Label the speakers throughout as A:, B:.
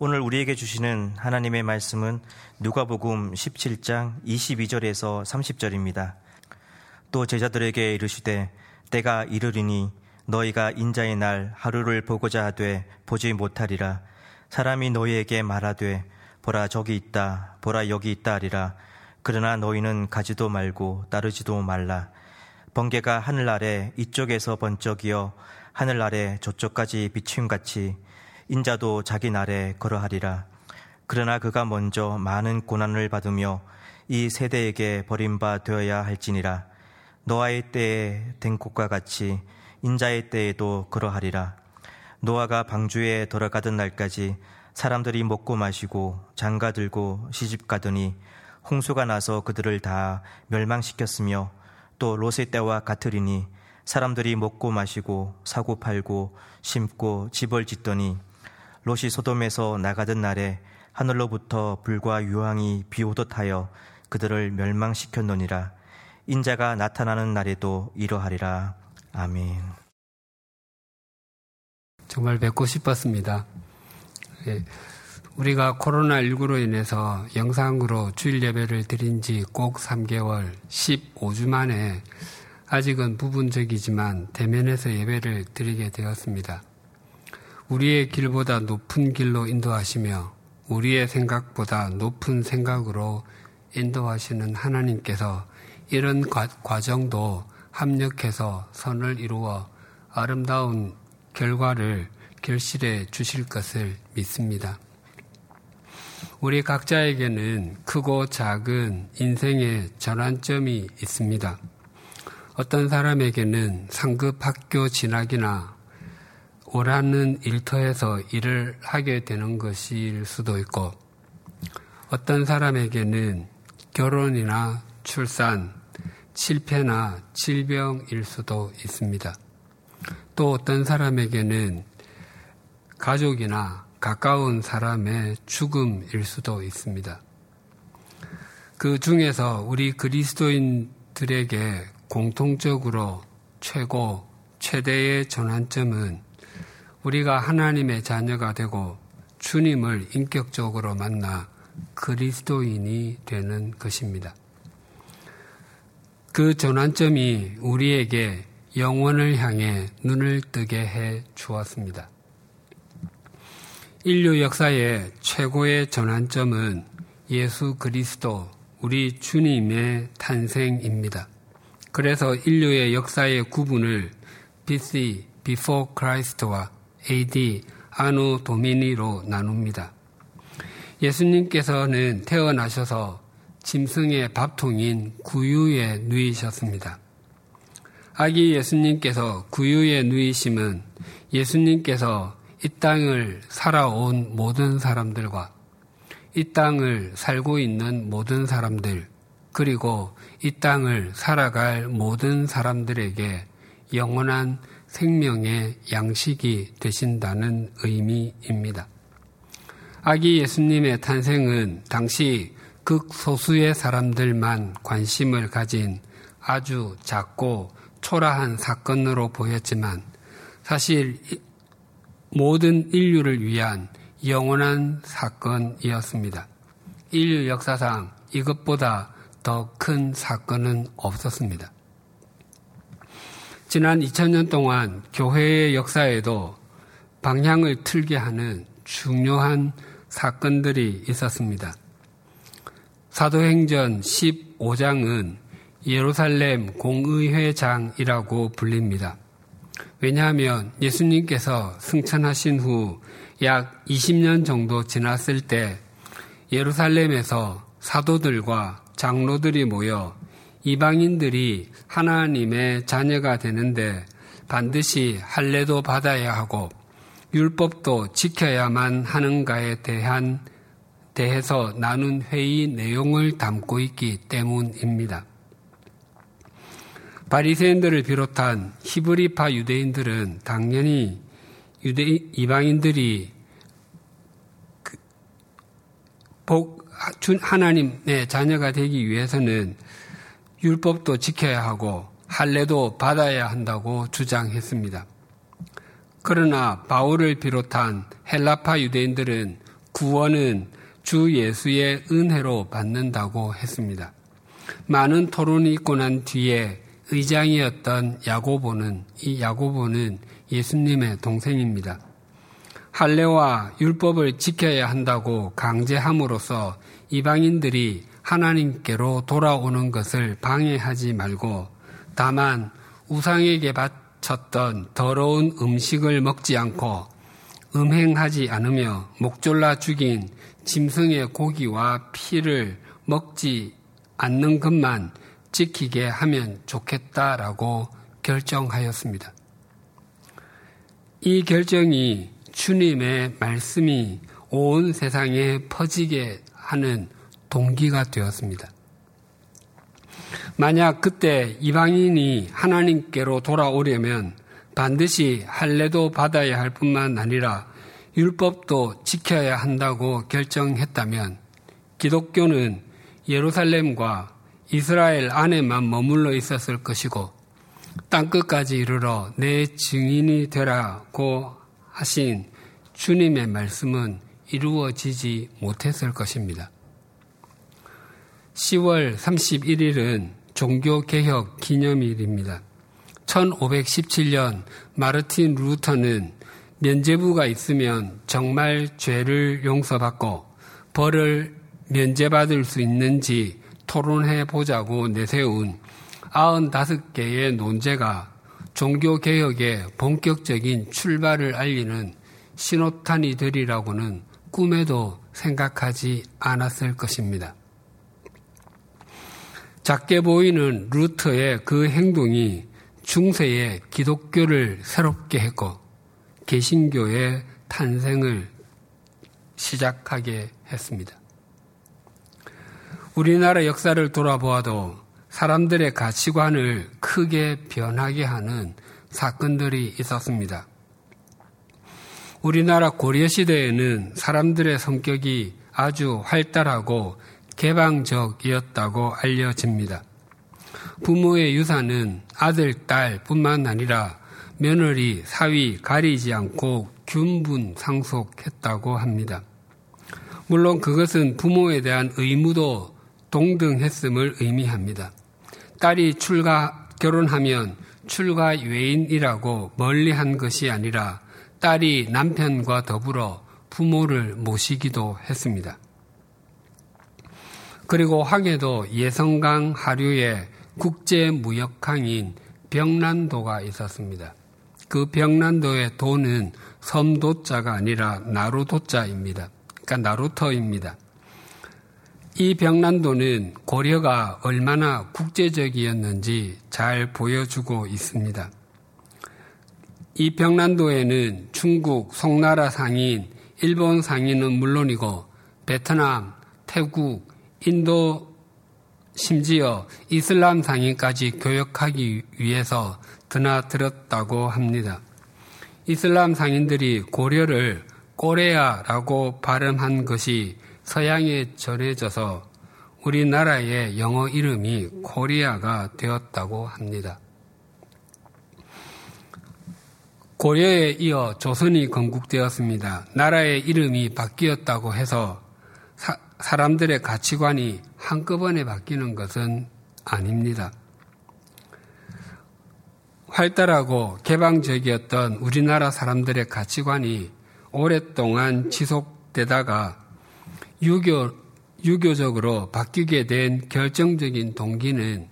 A: 오늘 우리에게 주시는 하나님의 말씀은 누가복음 17장 22절에서 30절입니다. 또 제자들에게 이르시되 때가 이르리니 너희가 인자의 날 하루를 보고자 하되 보지 못하리라. 사람이 너희에게 말하되 보라 저기 있다 보라 여기 있다 하리라. 그러나 너희는 가지도 말고 따르지도 말라. 번개가 하늘 아래 이쪽에서 번쩍이어 하늘 아래 저쪽까지 비침같이 인자도 자기 날에 걸어하리라. 그러나 그가 먼저 많은 고난을 받으며 이 세대에게 버림바 되어야 할지니라. 노아의 때에 된 곳과 같이 인자의 때에도 그러하리라. 노아가 방주에 돌아가던 날까지 사람들이 먹고 마시고 장가 들고 시집 가더니 홍수가 나서 그들을 다 멸망시켰으며 또 롯의 때와 같으리니 사람들이 먹고 마시고 사고 팔고 심고 집을 짓더니 롯이 소돔에서 나가던 날에 하늘로부터 불과 유황이 비오듯 하여 그들을 멸망시켰노니라. 인자가 나타나는 날에도 이러하리라. 아멘.
B: 정말 뵙고 싶었습니다. 예, 우리가 코로나19로 인해서 영상으로 주일 예배를 드린 지 꼭 3개월, 15주 만에 아직은 부분적이지만 대면에서 예배를 드리게 되었습니다. 우리의 길보다 높은 길로 인도하시며 우리의 생각보다 높은 생각으로 인도하시는 하나님께서 이런 과정도 합력해서 선을 이루어 아름다운 결과를 결실해 주실 것을 믿습니다. 우리 각자에게는 크고 작은 인생의 전환점이 있습니다. 어떤 사람에게는 상급 학교 진학이나 오라는 일터에서 일을 하게 되는 것일 수도 있고 어떤 사람에게는 결혼이나 출산, 실패나 질병일 수도 있습니다. 또 어떤 사람에게는 가족이나 가까운 사람의 죽음일 수도 있습니다. 그 중에서 우리 그리스도인들에게 공통적으로 최고, 최대의 전환점은 우리가 하나님의 자녀가 되고 주님을 인격적으로 만나 그리스도인이 되는 것입니다. 그 전환점이 우리에게 영원을 향해 눈을 뜨게 해 주었습니다. 인류 역사의 최고의 전환점은 예수 그리스도, 우리 주님의 탄생입니다. 그래서 인류의 역사의 구분을 BC, Before Christ와 AD 아누 도미니로 나눕니다. 예수님께서는 태어나셔서 짐승의 밥통인 구유에 누이셨습니다. 아기 예수님께서 구유에 누이심은 예수님께서 이 땅을 살아온 모든 사람들과 이 땅을 살고 있는 모든 사람들, 그리고 이 땅을 살아갈 모든 사람들에게 영원한 생명의 양식이 되신다는 의미입니다. 아기 예수님의 탄생은 당시 극소수의 사람들만 관심을 가진 아주 작고 초라한 사건으로 보였지만 사실 모든 인류를 위한 영원한 사건이었습니다. 인류 역사상 이것보다 더 큰 사건은 없었습니다. 지난 2000년 동안 교회의 역사에도 방향을 틀게 하는 중요한 사건들이 있었습니다. 사도행전 15장은 예루살렘 공의회장이라고 불립니다. 왜냐하면 예수님께서 승천하신 후 약 20년 정도 지났을 때 예루살렘에서 사도들과 장로들이 모여 이방인들이 하나님의 자녀가 되는데 반드시 할례도 받아야 하고 율법도 지켜야만 하는가에 대한 대해서 나눈 회의 내용을 담고 있기 때문입니다. 바리새인들을 비롯한 히브리파 유대인들은 당연히 유대 이방인들이 그복 하나님의 자녀가 되기 위해서는 율법도 지켜야 하고 할례도 받아야 한다고 주장했습니다. 그러나 바울을 비롯한 헬라파 유대인들은 구원은 주 예수의 은혜로 받는다고 했습니다. 많은 토론이 있고 난 뒤에 의장이었던 야고보는 이 야고보는 예수님의 동생입니다. 할례와 율법을 지켜야 한다고 강제함으로써 이방인들이 하나님께로 돌아오는 것을 방해하지 말고 다만 우상에게 바쳤던 더러운 음식을 먹지 않고 음행하지 않으며 목졸라 죽인 짐승의 고기와 피를 먹지 않는 것만 지키게 하면 좋겠다라고 결정하였습니다. 이 결정이 주님의 말씀이 온 세상에 퍼지게 하는 동기가 되었습니다. 만약 그때 이방인이 하나님께로 돌아오려면 반드시 할례도 받아야 할 뿐만 아니라 율법도 지켜야 한다고 결정했다면 기독교는 예루살렘과 이스라엘 안에만 머물러 있었을 것이고 땅끝까지 이르러 내 증인이 되라고 하신 주님의 말씀은 이루어지지 못했을 것입니다. 10월 31일은 종교개혁 기념일입니다. 1517년 마르틴 루터는 면제부가 있으면 정말 죄를 용서받고 벌을 면제받을 수 있는지 토론해 보자고 내세운 95개의 논제가 종교개혁의 본격적인 출발을 알리는 신호탄이 되리라고는 꿈에도 생각하지 않았을 것입니다. 작게 보이는 루터의 그 행동이 중세의 기독교를 새롭게 했고 개신교의 탄생을 시작하게 했습니다. 우리나라 역사를 돌아보아도 사람들의 가치관을 크게 변하게 하는 사건들이 있었습니다. 우리나라 고려 시대에는 사람들의 성격이 아주 활달하고 개방적이었다고 알려집니다. 부모의 유산은 아들, 딸 뿐만 아니라 며느리, 사위 가리지 않고 균분 상속했다고 합니다. 물론 그것은 부모에 대한 의무도 동등했음을 의미합니다. 딸이 출가, 결혼하면 출가 외인이라고 멀리 한 것이 아니라 딸이 남편과 더불어 부모를 모시기도 했습니다. 그리고 황해도 예성강 하류에 국제무역항인 병란도가 있었습니다. 그 병란도의 도는 섬도자가 아니라 나루도자입니다. 그러니까 나루터입니다. 이 병란도는 고려가 얼마나 국제적이었는지 잘 보여주고 있습니다. 이 병란도에는 중국 송나라 상인, 일본 상인은 물론이고 베트남, 태국, 인도 심지어 이슬람 상인까지 교역하기 위해서 드나들었다고 합니다. 이슬람 상인들이 고려를 꼬레아라고 발음한 것이 서양에 전해져서 우리나라의 영어 이름이 코리아가 되었다고 합니다. 고려에 이어 조선이 건국되었습니다. 나라의 이름이 바뀌었다고 해서 사, 사람들의 가치관이 한꺼번에 바뀌는 것은 아닙니다. 활달하고 개방적이었던 우리나라 사람들의 가치관이 오랫동안 지속되다가 유교, 유교적으로 바뀌게 된 결정적인 동기는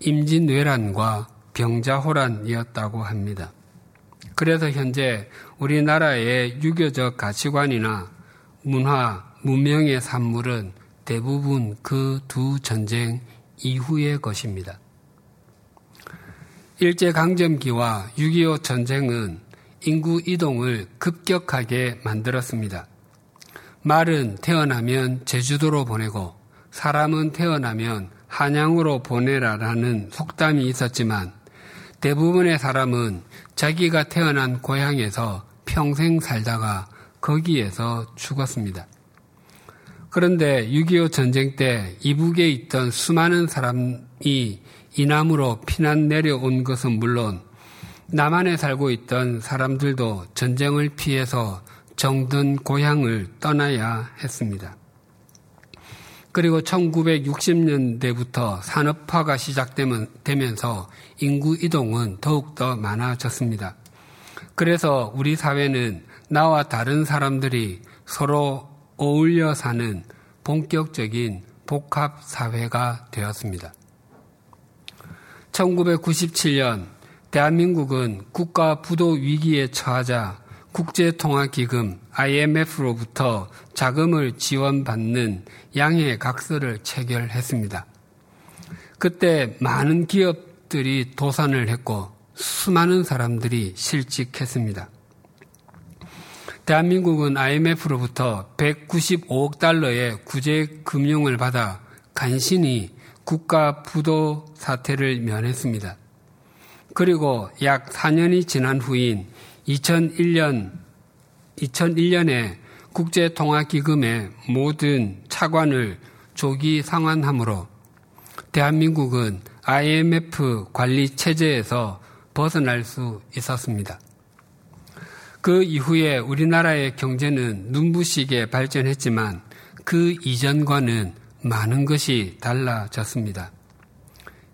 B: 임진왜란과 병자호란이었다고 합니다. 그래서 현재 우리나라의 유교적 가치관이나 문화, 문명의 산물은 대부분 그 두 전쟁 이후의 것입니다. 일제강점기와 6.25 전쟁은 인구 이동을 급격하게 만들었습니다. 말은 태어나면 제주도로 보내고 사람은 태어나면 한양으로 보내라라는 속담이 있었지만 대부분의 사람은 자기가 태어난 고향에서 평생 살다가 거기에서 죽었습니다. 그런데 6.25 전쟁 때 이북에 있던 수많은 사람이 이남으로 피난 내려온 것은 물론 남한에 살고 있던 사람들도 전쟁을 피해서 정든 고향을 떠나야 했습니다. 그리고 1960년대부터 산업화가 시작되면서 인구 이동은 더욱더 많아졌습니다. 그래서 우리 사회는 나와 다른 사람들이 서로 어울려 사는 본격적인 복합 사회가 되었습니다. 1997년 대한민국은 국가 부도 위기에 처하자 국제통화기금 IMF로부터 자금을 지원받는 양해 각서를 체결했습니다. 그때 많은 기업들이 도산을 했고 수많은 사람들이 실직했습니다. 대한민국은 IMF로부터 195억 달러의 구제 금융을 받아 간신히 국가 부도 사태를 면했습니다. 그리고 약 4년이 지난 후인 2001년 2001년에 국제통화기금의 모든 차관을 조기 상환함으로 대한민국은 IMF 관리 체제에서 벗어날 수 있었습니다. 그 이후에 우리나라의 경제는 눈부시게 발전했지만 그 이전과는 많은 것이 달라졌습니다.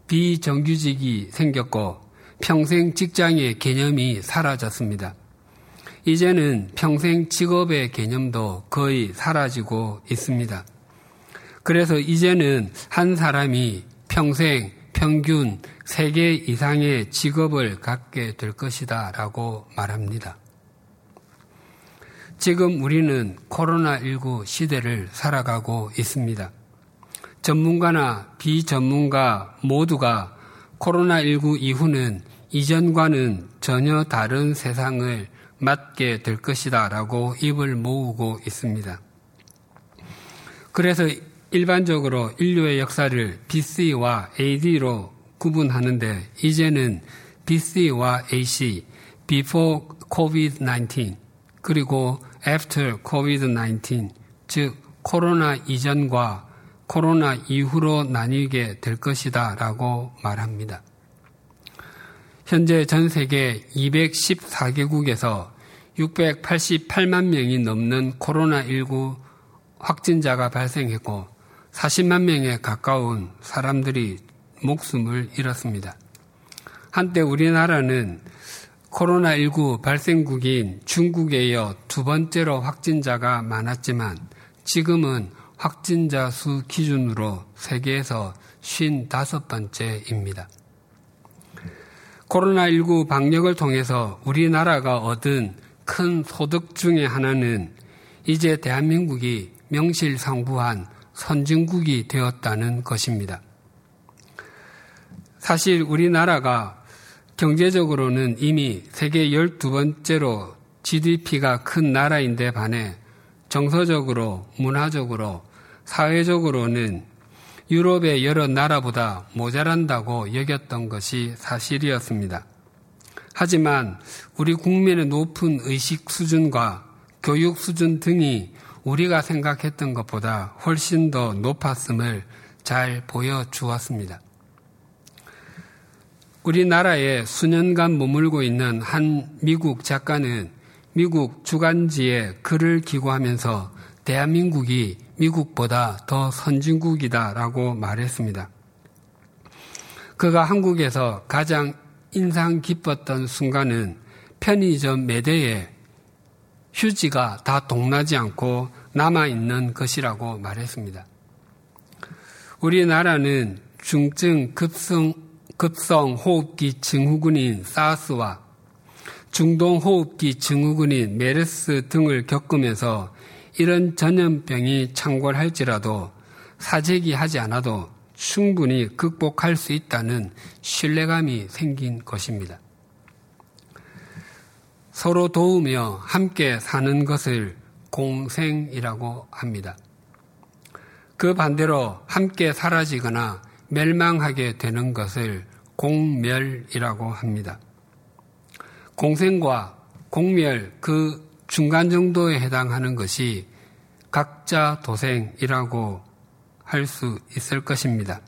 B: 비정규직이 생겼고 평생 직장의 개념이 사라졌습니다. 이제는 평생 직업의 개념도 거의 사라지고 있습니다. 그래서 이제는 한 사람이 평생 평균 3개 이상의 직업을 갖게 될 것이다 라고 말합니다. 지금 우리는 코로나19 시대를 살아가고 있습니다. 전문가나 비전문가 모두가 코로나19 이후는 이전과는 전혀 다른 세상을 맞게 될 것이다 라고 입을 모으고 있습니다. 그래서 일반적으로 인류의 역사를 BC와 AD로 구분하는데 이제는 BC와 AC, before COVID-19, 그리고 after COVID-19, 즉 코로나 이전과 코로나 이후로 나뉘게 될 것이다 라고 말합니다. 현재 전 세계 214개국에서 688만 명이 넘는 코로나19 확진자가 발생했고 40만 명에 가까운 사람들이 목숨을 잃었습니다. 한때 우리나라는 코로나19 발생국인 중국에 이어 두 번째로 확진자가 많았지만 지금은 확진자 수 기준으로 세계에서 55번째입니다. 코로나19 방역을 통해서 우리나라가 얻은 큰 소득 중의 하나는 이제 대한민국이 명실상부한 선진국이 되었다는 것입니다. 사실 우리나라가 경제적으로는 이미 세계 12번째로 GDP가 큰 나라인데 반해 정서적으로, 문화적으로, 사회적으로는 유럽의 여러 나라보다 모자란다고 여겼던 것이 사실이었습니다. 하지만 우리 국민의 높은 의식 수준과 교육 수준 등이 우리가 생각했던 것보다 훨씬 더 높았음을 잘 보여주었습니다. 우리나라에 수년간 머물고 있는 한 미국 작가는 미국 주간지에 글을 기고하면서 대한민국이 미국보다 더 선진국이다라고 말했습니다. 그가 한국에서 가장 인상 깊었던 순간은 편의점 매대에 휴지가 다 동나지 않고 남아있는 것이라고 말했습니다. 우리나라는 중증 급성, 급성 호흡기 증후군인 사스와 중동 호흡기 증후군인 메르스 등을 겪으면서 이런 전염병이 창궐할지라도 사재기 하지 않아도 충분히 극복할 수 있다는 신뢰감이 생긴 것입니다. 서로 도우며 함께 사는 것을 공생이라고 합니다. 그 반대로 함께 사라지거나 멸망하게 되는 것을 공멸이라고 합니다. 공생과 공멸 그 중간 정도에 해당하는 것이 각자 도생이라고 할 수 있을 것입니다.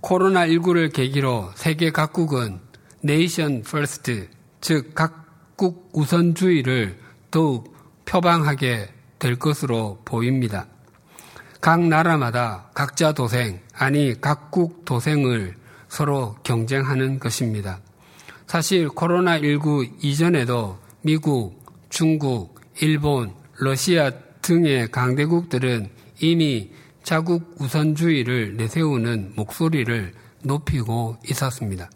B: 코로나19를 계기로 세계 각국은 nation first, 즉각 각국 우선주의를 더욱 표방하게 될 것으로 보입니다. 각 나라마다 각자 도생, 아니 각국 도생을 서로 경쟁하는 것입니다. 사실 코로나19 이전에도 미국, 중국, 일본, 러시아 등의 강대국들은 이미 자국 우선주의를 내세우는 목소리를 높이고 있었습니다.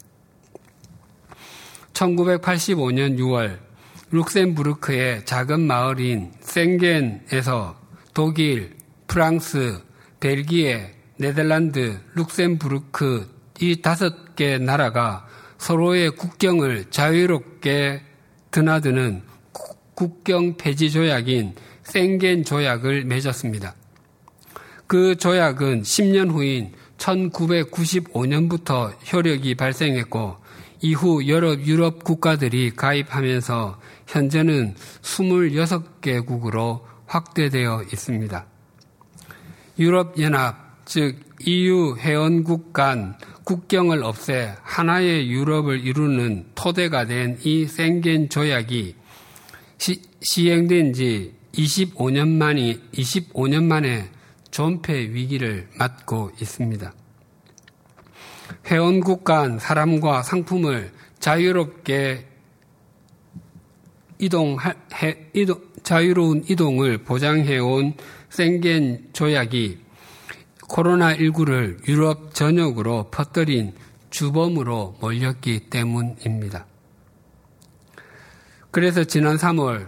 B: 1985년 6월 룩셈부르크의 작은 마을인 생겐에서 독일, 프랑스, 벨기에, 네덜란드, 룩셈부르크 이 다섯 개 나라가 서로의 국경을 자유롭게 드나드는 국경 폐지 조약인 생겐 조약을 맺었습니다. 그 조약은 10년 후인 1995년부터 효력이 발생했고 이후 여러 유럽 국가들이 가입하면서 현재는 26개국으로 확대되어 있습니다. 유럽연합, 즉 EU 회원국 간 국경을 없애 하나의 유럽을 이루는 토대가 된 이 생겐 조약이 시, 시행된 지 25년 만이 25년 만에 존폐 위기를 맞고 있습니다. 회원국 간 사람과 상품을 자유롭게 이동할, 해, 이동, 자유로운 이동을 보장해온 생겐 조약이 코로나19를 유럽 전역으로 퍼뜨린 주범으로 몰렸기 때문입니다. 그래서 지난 3월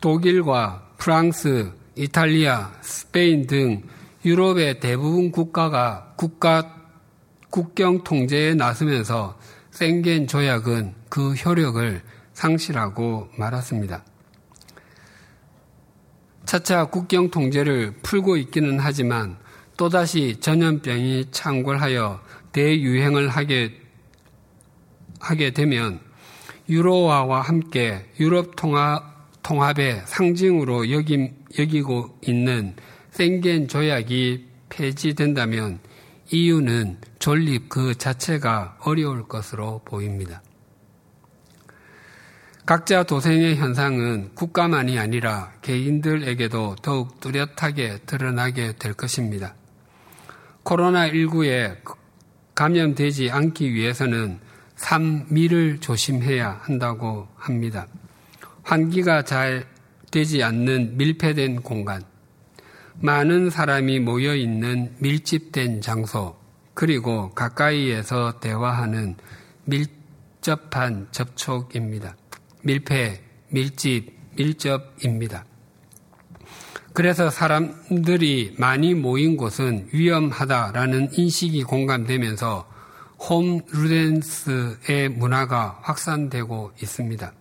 B: 독일과 프랑스, 이탈리아, 스페인 등 유럽의 대부분 국가가 국가 국경 통제에 나서면서 생겐 조약은 그 효력을 상실하고 말았습니다. 차차 국경 통제를 풀고 있기는 하지만 또다시 전염병이 창궐하여 대유행을 하게, 하게 되면 유로화와 함께 유럽 통합, 통합의 상징으로 여김, 여기고 있는 생겐 조약이 폐지된다면 이유는 존립 그 자체가 어려울 것으로 보입니다. 각자 도생의 현상은 국가만이 아니라 개인들에게도 더욱 뚜렷하게 드러나게 될 것입니다. 코로나19에 감염되지 않기 위해서는 3미를 조심해야 한다고 합니다. 환기가 잘 되지 않는 밀폐된 공간, 많은 사람이 모여 있는 밀집된 장소, 그리고 가까이에서 대화하는 밀접한 접촉입니다. 밀폐, 밀집, 밀접입니다. 그래서 사람들이 많이 모인 곳은 위험하다라는 인식이 공감되면서 홈 루덴스의 문화가 확산되고 있습니다.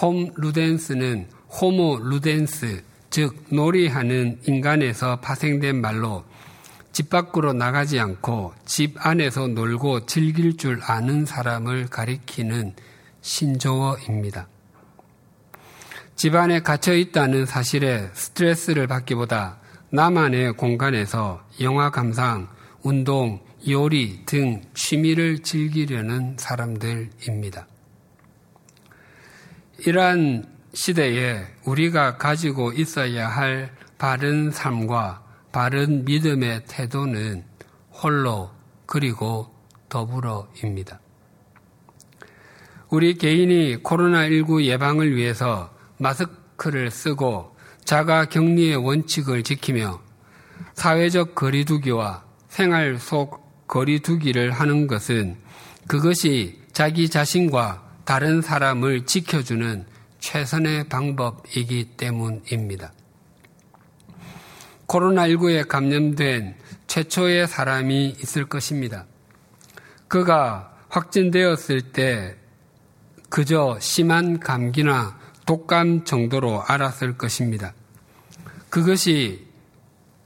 B: 홈 루덴스는 호모 루덴스, 즉 놀이하는 인간에서 파생된 말로 집 밖으로 나가지 않고 집 안에서 놀고 즐길 줄 아는 사람을 가리키는 신조어입니다. 집 안에 갇혀 있다는 사실에 스트레스를 받기보다 나만의 공간에서 영화 감상, 운동, 요리 등 취미를 즐기려는 사람들입니다. 이러한 시대에 우리가 가지고 있어야 할 바른 삶과 바른 믿음의 태도는 홀로 그리고 더불어입니다. 우리 개인이 코로나19 예방을 위해서 마스크를 쓰고 자가 격리의 원칙을 지키며 사회적 거리두기와 생활 속 거리두기를 하는 것은 그것이 자기 자신과 다른 사람을 지켜주는 최선의 방법이기 때문입니다. 코로나19에 감염된 최초의 사람이 있을 것입니다. 그가 확진되었을 때 그저 심한 감기나 독감 정도로 알았을 것입니다. 그것이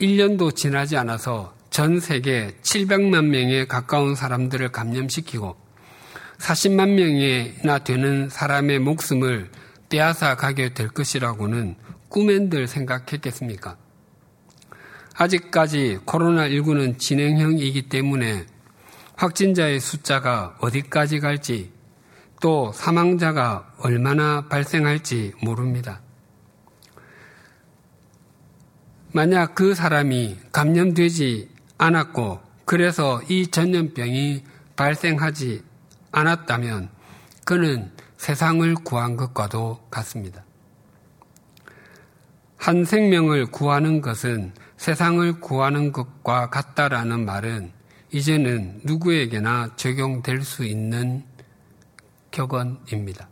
B: 1년도 지나지 않아서 전 세계 700만 명에 가까운 사람들을 감염시키고 40만 명이나 되는 사람의 목숨을 빼앗아 가게 될 것이라고는 꿈엔들 생각했겠습니까? 아직까지 코로나19는 진행형이기 때문에 확진자의 숫자가 어디까지 갈지 또 사망자가 얼마나 발생할지 모릅니다. 만약 그 사람이 감염되지 않았고 그래서 이 전염병이 발생하지 않았다면 그는 세상을 구한 것과도 같습니다. 한 생명을 구하는 것은 세상을 구하는 것과 같다라는 말은 이제는 누구에게나 적용될 수 있는 격언입니다.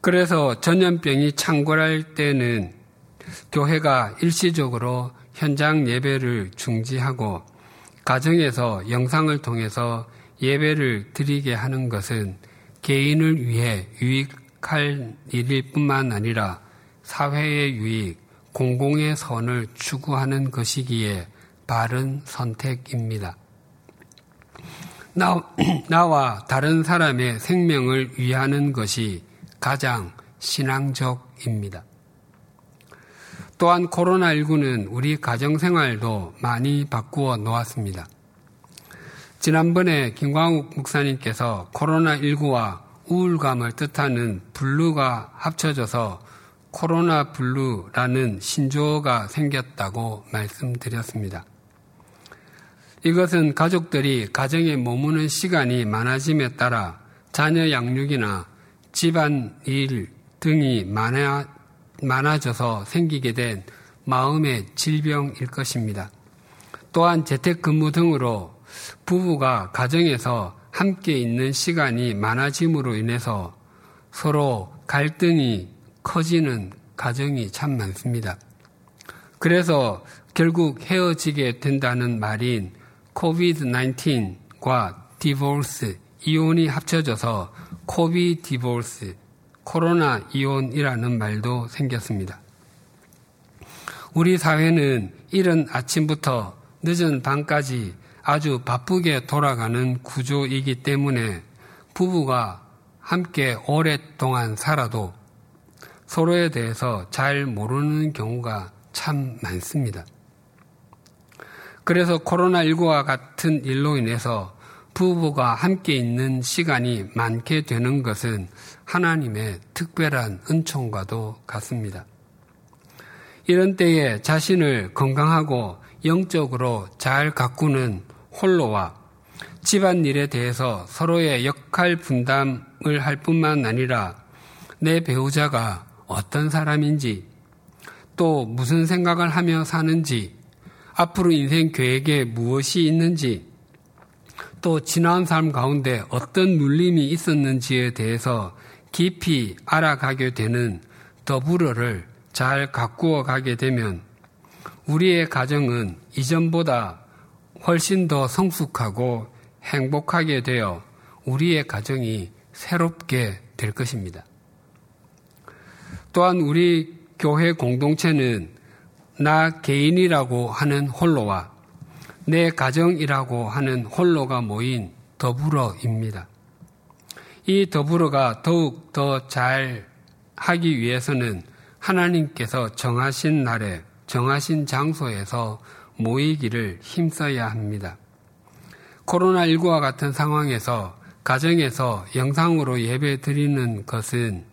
B: 그래서 전염병이 창궐할 때는 교회가 일시적으로 현장 예배를 중지하고 가정에서 영상을 통해서 예배를 드리게 하는 것은 개인을 위해 유익할 일일 뿐만 아니라 사회의 유익, 공공의 선을 추구하는 것이기에 바른 선택입니다. 나, 나와 다른 사람의 생명을 위하는 것이 가장 신앙적입니다. 또한 코로나19는 우리 가정생활도 많이 바꾸어 놓았습니다. 지난번에 김광욱 목사님께서 코로나19와 우울감을 뜻하는 blue가 합쳐져서 코로나 blue라는 신조어가 생겼다고 말씀드렸습니다. 이것은 가족들이 가정에 머무는 시간이 많아짐에 따라 자녀 양육이나 집안 일 등이 많아, 많아져서 생기게 된 마음의 질병일 것입니다. 또한 재택근무 등으로 부부가 가정에서 함께 있는 시간이 많아짐으로 인해서 서로 갈등이 커지는 가정이 참 많습니다. 그래서 결국 헤어지게 된다는 말인 COVID-19과 divorce, 이혼이 합쳐져서 covidivorce, 코로나 이혼이라는 말도 생겼습니다. 우리 사회는 이른 아침부터 늦은 밤까지 아주 바쁘게 돌아가는 구조이기 때문에 부부가 함께 오랫동안 살아도 서로에 대해서 잘 모르는 경우가 참 많습니다. 그래서 코로나19와 같은 일로 인해서 부부가 함께 있는 시간이 많게 되는 것은 하나님의 특별한 은총과도 같습니다. 이런 때에 자신을 건강하고 영적으로 잘 가꾸는 홀로와 집안일에 대해서 서로의 역할 분담을 할 뿐만 아니라 내 배우자가 어떤 사람인지 또 무슨 생각을 하며 사는지 앞으로 인생 계획에 무엇이 있는지 또 지나온 삶 가운데 어떤 눌림이 있었는지에 대해서 깊이 알아가게 되는 더불어를 잘 가꾸어 가게 되면 우리의 가정은 이전보다 훨씬 더 성숙하고 행복하게 되어 우리의 가정이 새롭게 될 것입니다. 또한 우리 교회 공동체는 나 개인이라고 하는 홀로와 내 가정이라고 하는 홀로가 모인 더불어입니다. 이 더불어가 더욱 더 잘 하기 위해서는 하나님께서 정하신 날에 정하신 장소에서 모이기를 힘써야 합니다. 코로나19와 같은 상황에서 가정에서 영상으로 예배 드리는 것은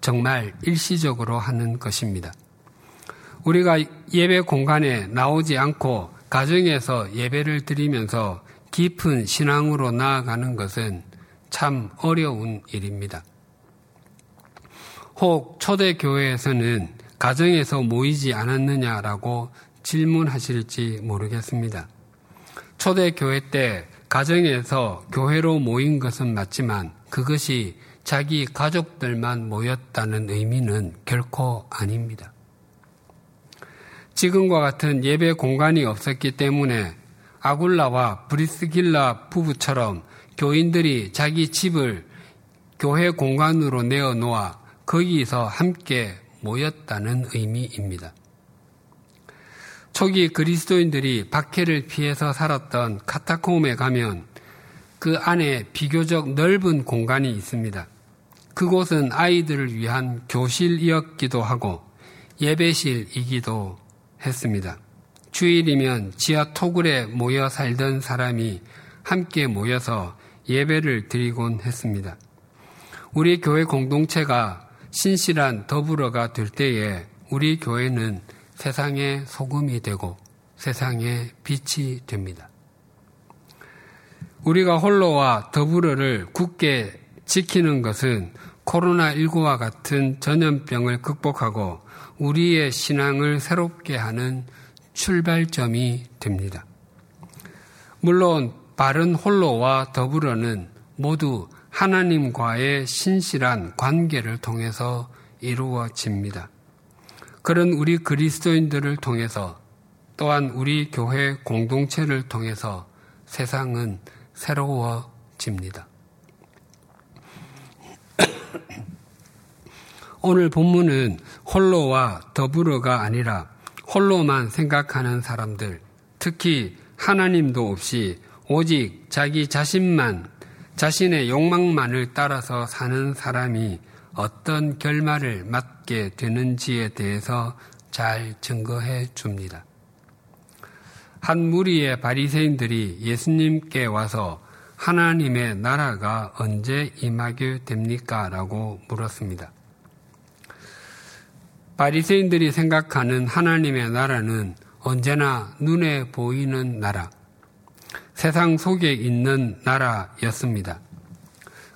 B: 정말 일시적으로 하는 것입니다. 우리가 예배 공간에 나오지 않고 가정에서 예배를 드리면서 깊은 신앙으로 나아가는 것은 참 어려운 일입니다. 혹 초대교회에서는 가정에서 모이지 않았느냐라고 질문하실지 모르겠습니다. 초대교회 때 가정에서 교회로 모인 것은 맞지만 그것이 자기 가족들만 모였다는 의미는 결코 아닙니다. 지금과 같은 예배 공간이 없었기 때문에 아굴라와 브리스길라 부부처럼 교인들이 자기 집을 교회 공간으로 내어 놓아 거기서 함께 모였다는 의미입니다. 초기 그리스도인들이 박해를 피해서 살았던 카타콤에 가면 그 안에 비교적 넓은 공간이 있습니다. 그곳은 아이들을 위한 교실이었기도 하고 예배실이기도 했습니다. 주일이면 지하 토굴에 모여 살던 사람이 함께 모여서 예배를 드리곤 했습니다. 우리 교회 공동체가 신실한 더불어가 될 때에 우리 교회는 세상의 소금이 되고 세상의 빛이 됩니다. 우리가 홀로와 더불어를 굳게 지키는 것은 코로나19와 같은 전염병을 극복하고 우리의 신앙을 새롭게 하는 출발점이 됩니다. 물론 바른 홀로와 더불어는 모두 하나님과의 신실한 관계를 통해서 이루어집니다. 그런 우리 그리스도인들을 통해서 또한 우리 교회 공동체를 통해서 세상은 새로워집니다. 오늘 본문은 홀로와 더불어가 아니라 홀로만 생각하는 사람들, 특히 하나님도 없이 오직 자기 자신만, 자신의 욕망만을 따라서 사는 사람이 어떤 결말을 맞게 되는지에 대해서 잘 증거해 줍니다. 한 무리의 바리새인들이 예수님께 와서 하나님의 나라가 언제 임하게 됩니까? 라고 물었습니다. 바리새인들이 생각하는 하나님의 나라는 언제나 눈에 보이는 나라, 세상 속에 있는 나라였습니다.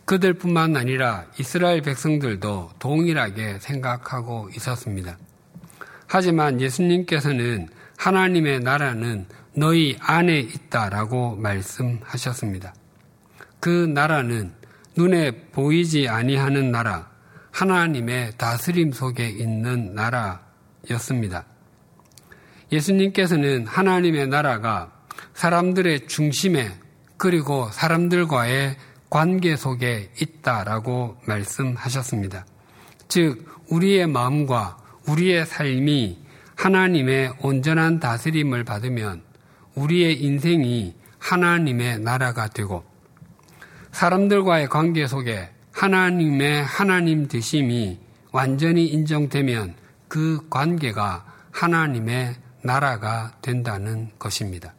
B: 그들뿐만 아니라 이스라엘 백성들도 동일하게 생각하고 있었습니다. 하지만 예수님께서는 하나님의 나라는 너희 안에 있다라고 말씀하셨습니다. 그 나라는 눈에 보이지 아니하는 나라, 하나님의 다스림 속에 있는 나라였습니다. 예수님께서는 하나님의 나라가 사람들의 중심에 그리고 사람들과의 관계 속에 있다라고 말씀하셨습니다. 즉, 우리의 마음과 우리의 삶이 하나님의 온전한 다스림을 받으면 우리의 인생이 하나님의 나라가 되고 사람들과의 관계 속에 하나님의 하나님 되심이 완전히 인정되면 그 관계가 하나님의 나라가 된다는 것입니다.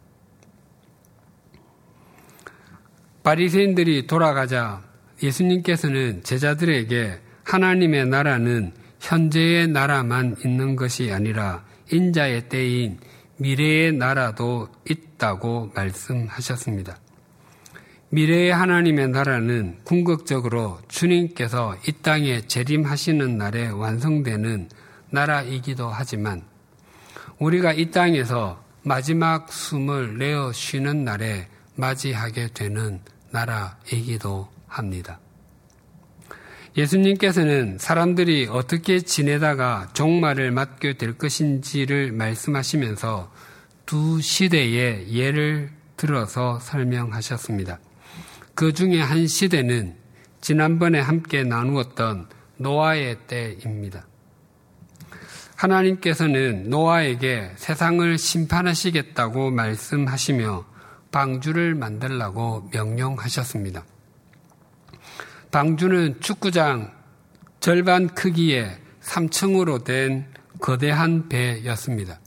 B: 바리새인들이 돌아가자 예수님께서는 제자들에게 하나님의 나라는 현재의 나라만 있는 것이 아니라 인자의 때인 미래의 나라도 있다고 말씀하셨습니다. 미래의 하나님의 나라는 궁극적으로 주님께서 이 땅에 재림하시는 날에 완성되는 나라이기도 하지만 우리가 이 땅에서 마지막 숨을 내어 쉬는 날에 맞이하게 되는 나라이기도 합니다. 예수님께서는 사람들이 어떻게 지내다가 종말을 맞게 될 것인지를 말씀하시면서 두 시대의 예를 들어서 설명하셨습니다. 그 중에 한 시대는 지난번에 함께 나누었던 노아의 때입니다. 하나님께서는 노아에게 세상을 심판하시겠다고 말씀하시며 방주를 만들라고 명령하셨습니다. 방주는 축구장 절반 크기의 3층으로 된 거대한 배였습니다.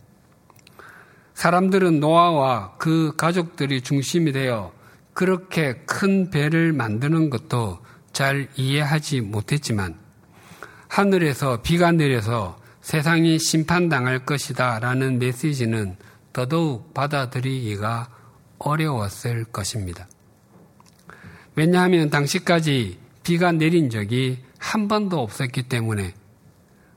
B: 사람들은 노아와 그 가족들이 중심이 되어 그렇게 큰 배를 만드는 것도 잘 이해하지 못했지만 하늘에서 비가 내려서 세상이 심판당할 것이다 라는 메시지는 더더욱 받아들이기가 어려웠을 것입니다. 왜냐하면 당시까지 비가 내린 적이 한 번도 없었기 때문에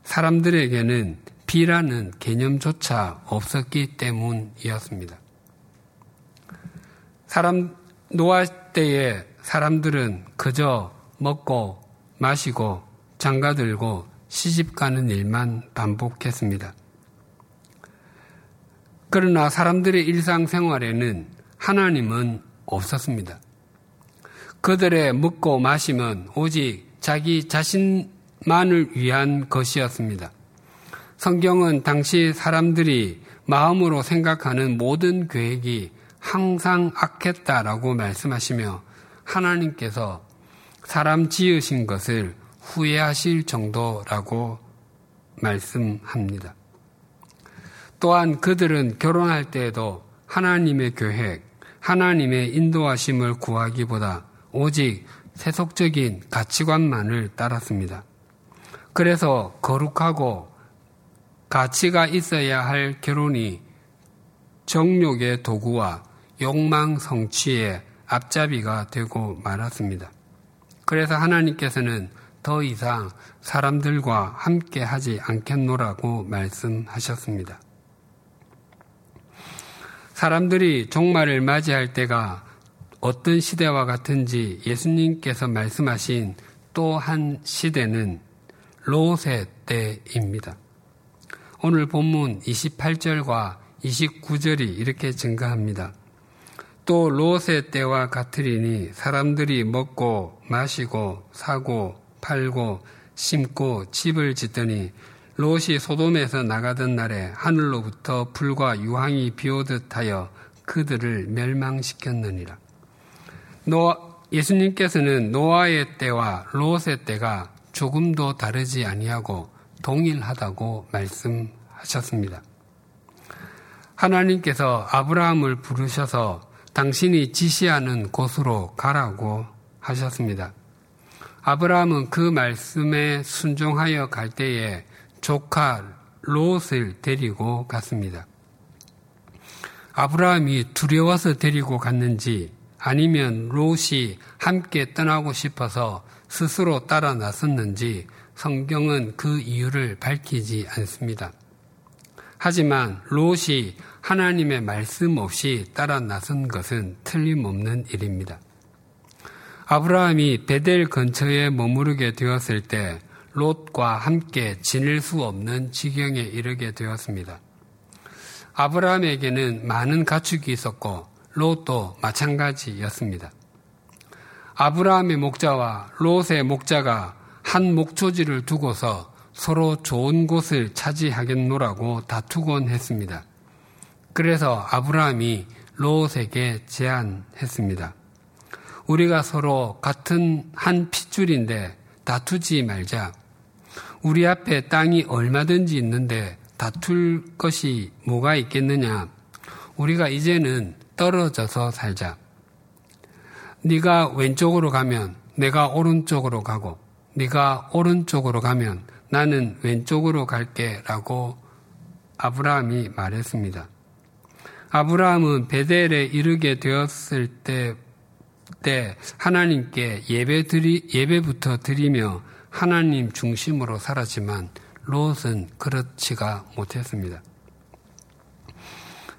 B: 사람들에게는 비라는 개념조차 없었기 때문이었습니다. 사람, 노아 때에 사람들은 그저 먹고 마시고 장가 들고 시집 가는 일만 반복했습니다. 그러나 사람들의 일상생활에는 하나님은 없었습니다. 그들의 먹고 마심은 오직 자기 자신만을 위한 것이었습니다. 성경은 당시 사람들이 마음으로 생각하는 모든 계획이 항상 악했다라고 말씀하시며 하나님께서 사람 지으신 것을 후회하실 정도라고 말씀합니다. 또한 그들은 결혼할 때에도 하나님의 계획, 하나님의 인도하심을 구하기보다 오직 세속적인 가치관만을 따랐습니다. 그래서 거룩하고 가치가 있어야 할 결혼이 정욕의 도구와 욕망 성취의 앞잡이가 되고 말았습니다. 그래서 하나님께서는 더 이상 사람들과 함께 하지 않겠노라고 말씀하셨습니다. 사람들이 종말을 맞이할 때가 어떤 시대와 같은지 예수님께서 말씀하신 또 한 시대는 로세 때입니다. 오늘 본문 28절과 29절이 이렇게 증가합니다. 또 로세 때와 같으리니 사람들이 먹고 마시고 사고 팔고 심고 집을 짓더니 롯이 소돔에서 나가던 날에 하늘로부터 불과 유황이 비오듯 하여 그들을 멸망시켰느니라. 노, 예수님께서는 노아의 때와 롯의 때가 조금도 다르지 아니하고 동일하다고 말씀하셨습니다. 하나님께서 아브라함을 부르셔서 당신이 지시하는 곳으로 가라고 하셨습니다. 아브라함은 그 말씀에 순종하여 갈 때에 조카 롯을 데리고 갔습니다. 아브라함이 두려워서 데리고 갔는지 아니면 롯이 함께 떠나고 싶어서 스스로 따라 나섰는지 성경은 그 이유를 밝히지 않습니다. 하지만 롯이 하나님의 말씀 없이 따라 나선 것은 틀림없는 일입니다. 아브라함이 베델 근처에 머무르게 되었을 때 롯과 함께 지낼 수 없는 지경에 이르게 되었습니다. 아브라함에게는 많은 가축이 있었고 롯도 마찬가지였습니다. 아브라함의 목자와 롯의 목자가 한 목초지를 두고서 서로 좋은 곳을 차지하겠노라고 다투곤 했습니다. 그래서 아브라함이 롯에게 제안했습니다. 우리가 서로 같은 한 핏줄인데 다투지 말자. 우리 앞에 땅이 얼마든지 있는데 다툴 것이 뭐가 있겠느냐? 우리가 이제는 떨어져서 살자. 네가 왼쪽으로 가면 내가 오른쪽으로 가고 네가 오른쪽으로 가면 나는 왼쪽으로 갈게 라고 아브라함이 말했습니다. 아브라함은 베델에 이르게 되었을 때, 때 하나님께 예배 드리, 예배부터 드리며 하나님 중심으로 살았지만 롯은 그렇지가 못했습니다.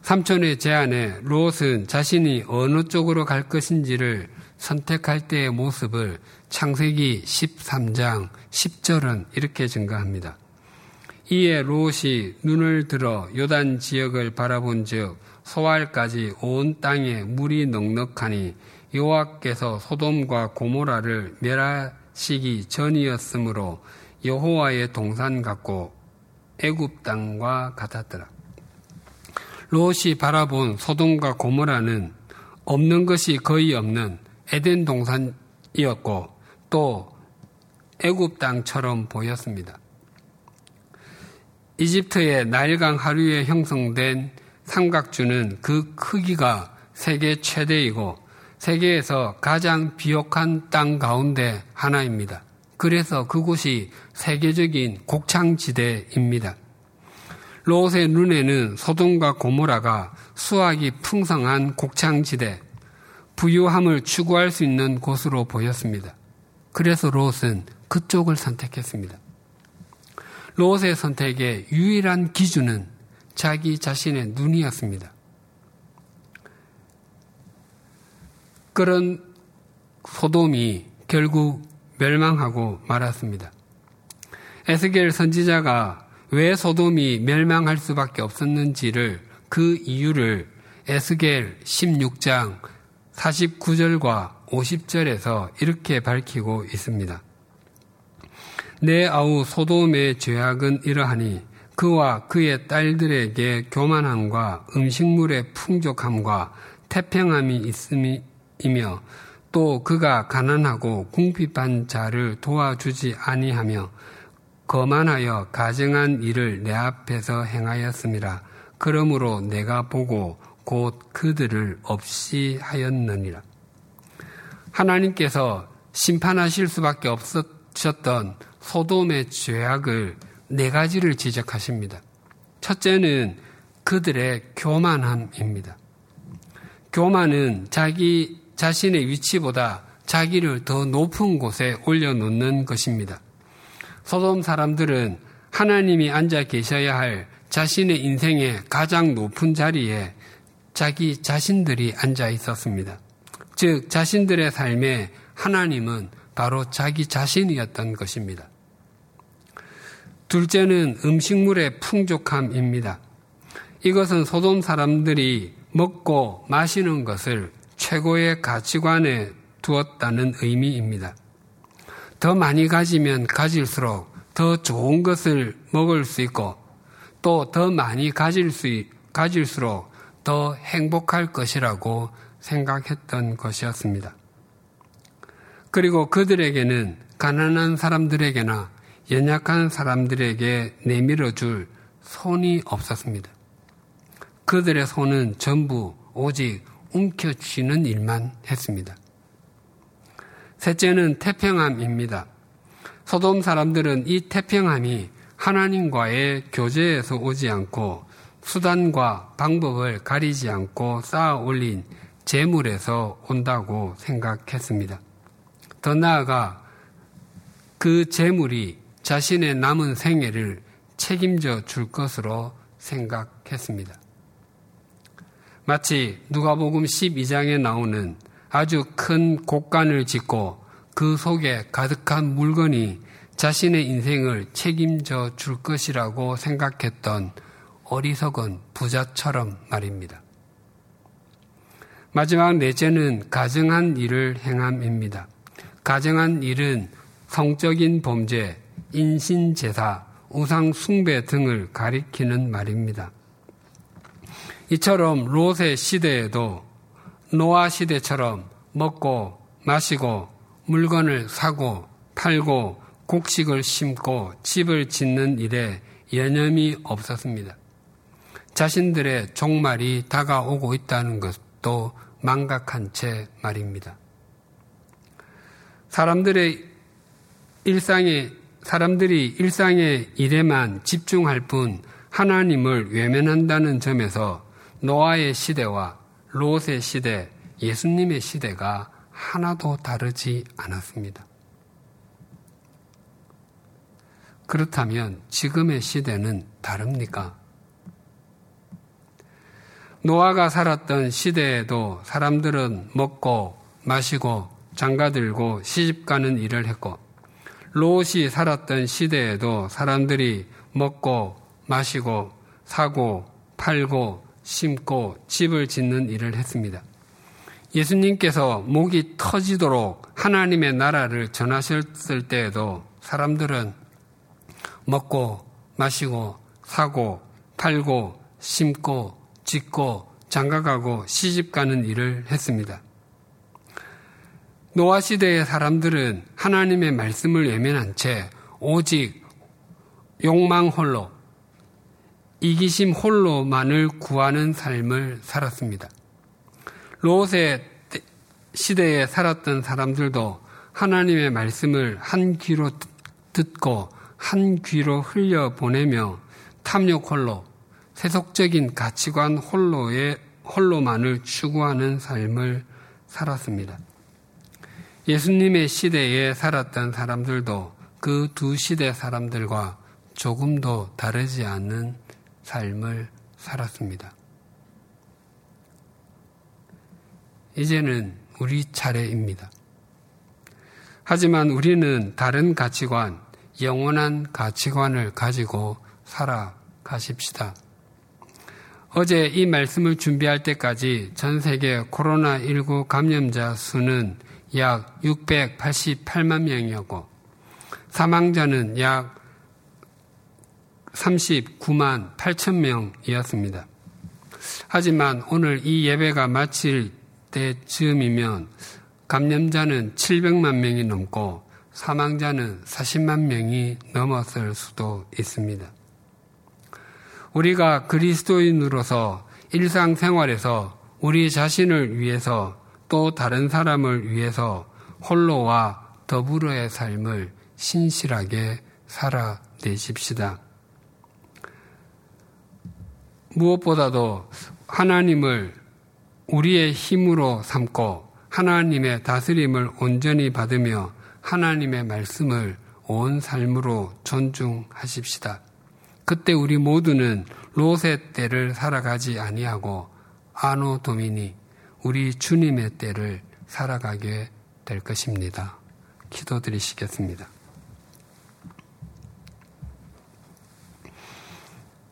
B: 삼촌의 제안에 롯은 자신이 어느 쪽으로 갈 것인지를 선택할 때의 모습을 창세기 13장 10절은 이렇게 증가합니다. 이에 롯이 눈을 들어 요단 지역을 바라본 즉 소알까지 온 땅에 물이 넉넉하니 여호와께서 소돔과 고모라를 멸하시기 전이었으므로 여호와의 동산 같고 애굽 땅과 같았더라. 롯이 바라본 소돔과 고모라는 없는 것이 거의 없는 에덴 동산이었고 또 애굽 땅처럼 보였습니다. 이집트의 나일강 하류에 형성된 삼각주는 그 크기가 세계 최대이고 세계에서 가장 비옥한 땅 가운데 하나입니다. 그래서 그곳이 세계적인 곡창지대입니다. 롯의 눈에는 소돔과 고모라가 수확이 풍성한 곡창지대, 부유함을 추구할 수 있는 곳으로 보였습니다. 그래서 롯은 그쪽을 선택했습니다. 롯의 선택의 유일한 기준은 자기 자신의 눈이었습니다. 그런 소돔이 결국 멸망하고 말았습니다. 에스겔 선지자가 왜 소돔이 멸망할 수밖에 없었는지를 그 이유를 에스겔 16장 49절과 50절에서 이렇게 밝히고 있습니다. 내 아우 소돔의 죄악은 이러하니 그와 그의 딸들에게 교만함과 음식물의 풍족함과 태평함이 있음이며 또 그가 가난하고 궁핍한 자를 도와주지 아니하며 거만하여 가정한 일을 내 앞에서 행하였습니다. 그러므로 내가 보고 곧 그들을 없이 하였느니라. 하나님께서 심판하실 수밖에 없었던 소돔의 죄악을 네 가지를 지적하십니다. 첫째는 그들의 교만함입니다. 교만은 자기 자신의 위치보다 자기를 더 높은 곳에 올려놓는 것입니다. 소돔 사람들은 하나님이 앉아 계셔야 할 자신의 인생의 가장 높은 자리에 자기 자신들이 앉아 있었습니다. 즉, 자신들의 삶에 하나님은 바로 자기 자신이었던 것입니다. 둘째는 음식물의 풍족함입니다. 이것은 소돔 사람들이 먹고 마시는 것을 최고의 가치관에 두었다는 의미입니다. 더 많이 가지면 가질수록 더 좋은 것을 먹을 수 있고 또 더 많이 가질 수, 가질수록 더 행복할 것이라고 생각했던 것이었습니다. 그리고 그들에게는 가난한 사람들에게나 연약한 사람들에게 내밀어 줄 손이 없었습니다. 그들의 손은 전부 오직 움켜쥐는 일만 했습니다. 셋째는 태평함입니다. 소돔 사람들은 이 태평함이 하나님과의 교제에서 오지 않고 수단과 방법을 가리지 않고 쌓아 올린 재물에서 온다고 생각했습니다. 더 나아가 그 재물이 자신의 남은 생애를 책임져 줄 것으로 생각했습니다. 마치 누가복음 12장에 나오는 아주 큰 곡간을 짓고 그 속에 가득한 물건이 자신의 인생을 책임져 줄 것이라고 생각했던 어리석은 부자처럼 말입니다. 마지막 넷째는 가정한 일을 행함입니다. 가정한 일은 성적인 범죄, 인신제사, 우상숭배 등을 가리키는 말입니다. 이처럼 롯의 시대에도 노아 시대처럼 먹고 마시고 물건을 사고 팔고 곡식을 심고 집을 짓는 일에 여념이 없었습니다. 자신들의 종말이 다가오고 있다는 것 도 망각한 채 말입니다. 사람들의 일상에 사람들이 일상의 일에만 집중할 뿐 하나님을 외면한다는 점에서 노아의 시대와 롯의 시대, 예수님의 시대가 하나도 다르지 않았습니다. 그렇다면 지금의 시대는 다릅니까? 노아가 살았던 시대에도 사람들은 먹고 마시고 장가들고 시집가는 일을 했고 롯이 살았던 시대에도 사람들이 먹고 마시고 사고 팔고 심고 집을 짓는 일을 했습니다. 예수님께서 목이 터지도록 하나님의 나라를 전하셨을 때에도 사람들은 먹고 마시고 사고 팔고 심고 짓고 장가가고 시집가는 일을 했습니다. 노아 시대의 사람들은 하나님의 말씀을 외면한 채 오직 욕망 홀로 이기심 홀로만을 구하는 삶을 살았습니다. 롯의 시대에 살았던 사람들도 하나님의 말씀을 한 귀로 듣고 한 귀로 흘려 보내며 탐욕 홀로 세속적인 가치관 홀로의 홀로만을 추구하는 삶을 살았습니다. 예수님의 시대에 살았던 사람들도 그 두 시대 사람들과 조금도 다르지 않는 삶을 살았습니다. 이제는 우리 차례입니다. 하지만 우리는 다른 가치관, 영원한 가치관을 가지고 살아가십시다. 어제 이 말씀을 준비할 때까지 전 세계 코로나19 감염자 수는 약 688만 명이었고 사망자는 약 39만 8천 명이었습니다. 하지만 오늘 이 예배가 마칠 때쯤이면 감염자는 700만 명이 넘고 사망자는 40만 명이 넘었을 수도 있습니다. 우리가 그리스도인으로서 일상생활에서 우리 자신을 위해서 또 다른 사람을 위해서 홀로와 더불어의 삶을 신실하게 살아내십시다. 무엇보다도 하나님을 우리의 힘으로 삼고 하나님의 다스림을 온전히 받으며 하나님의 말씀을 온 삶으로 존중하십시다. 그때 우리 모두는 로세 때를 살아가지 아니하고 아노 도미니 우리 주님의 때를 살아가게 될 것입니다. 기도드리시겠습니다.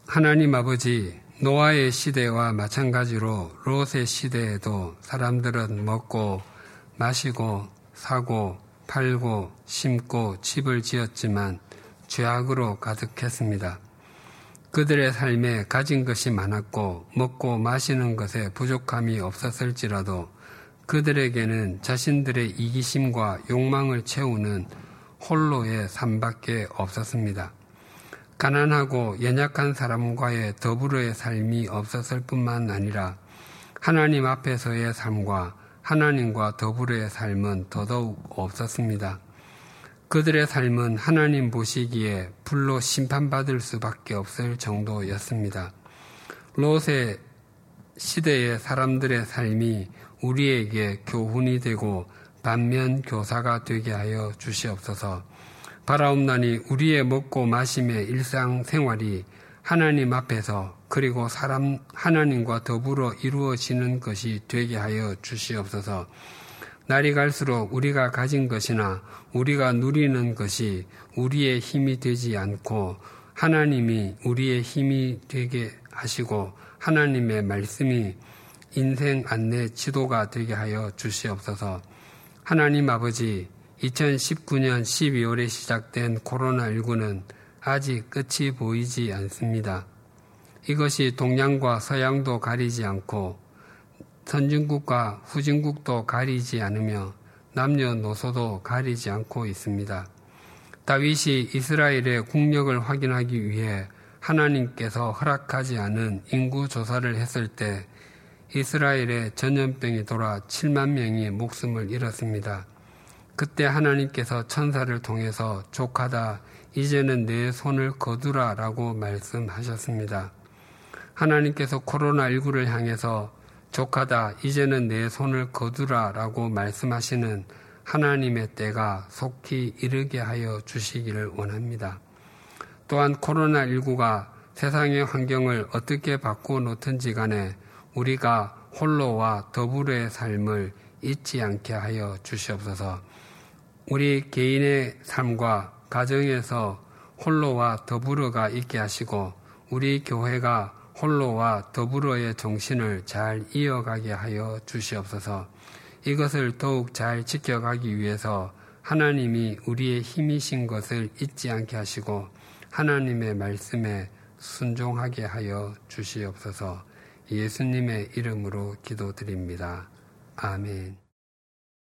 B: 하나님 아버지, 노아의 시대와 마찬가지로 롯의 시대에도 사람들은 먹고 마시고 사고 팔고 심고 집을 지었지만 죄악으로 가득했습니다. 그들의 삶에 가진 것이 많았고 먹고 마시는 것에 부족함이 없었을지라도 그들에게는 자신들의 이기심과 욕망을 채우는 홀로의 삶밖에 없었습니다. 가난하고 연약한 사람과의 더불어의 삶이 없었을 뿐만 아니라 하나님 앞에서의 삶과 하나님과 더불어의 삶은 더더욱 없었습니다. 그들의 삶은 하나님 보시기에 불로 심판받을 수밖에 없을 정도였습니다. 롯의 시대의 사람들의 삶이 우리에게 교훈이 되고 반면 교사가 되게 하여 주시옵소서. 바라옵나니 우리의 먹고 마심의 일상 생활이 하나님 앞에서 그리고 사람 하나님과 더불어 이루어지는 것이 되게 하여 주시옵소서. 날이 갈수록 우리가 가진 것이나 우리가 누리는 것이 우리의 힘이 되지 않고 하나님이 우리의 힘이 되게 하시고 하나님의 말씀이 인생 안내 지도가 되게 하여 주시옵소서. 하나님 아버지, 2019년 12월에 시작된 코로나19는 아직 끝이 보이지 않습니다. 이것이 동양과 서양도 가리지 않고 선진국과 후진국도 가리지 않으며 남녀노소도 가리지 않고 있습니다. 다윗이 이스라엘의 국력을 확인하기 위해 하나님께서 허락하지 않은 인구 조사를 했을 때 이스라엘의 전염병이 돌아 7만 명이 목숨을 잃었습니다. 그때 하나님께서 천사를 통해서 족하다 이제는 내 손을 거두라 라고 말씀하셨습니다. 하나님께서 코로나19를 향해서 족하다 이제는 내 손을 거두라 라고 말씀하시는 하나님의 때가 속히 이르게 하여 주시기를 원합니다. 또한 코로나19가 세상의 환경을 어떻게 바꾸어 놓든지 간에 우리가 홀로와 더불어의 삶을 잊지 않게 하여 주시옵소서. 우리 개인의 삶과 가정에서 홀로와 더불어가 있게 하시고 우리 교회가 홀로와 더불어의 정신을 잘 이어가게 하여 주시옵소서. 이것을 더욱 잘 지켜가기 위해서 하나님이 우리의 힘이신 것을 잊지 않게 하시고 하나님의 말씀에 순종하게 하여 주시옵소서. 예수님의 이름으로 기도드립니다. 아멘.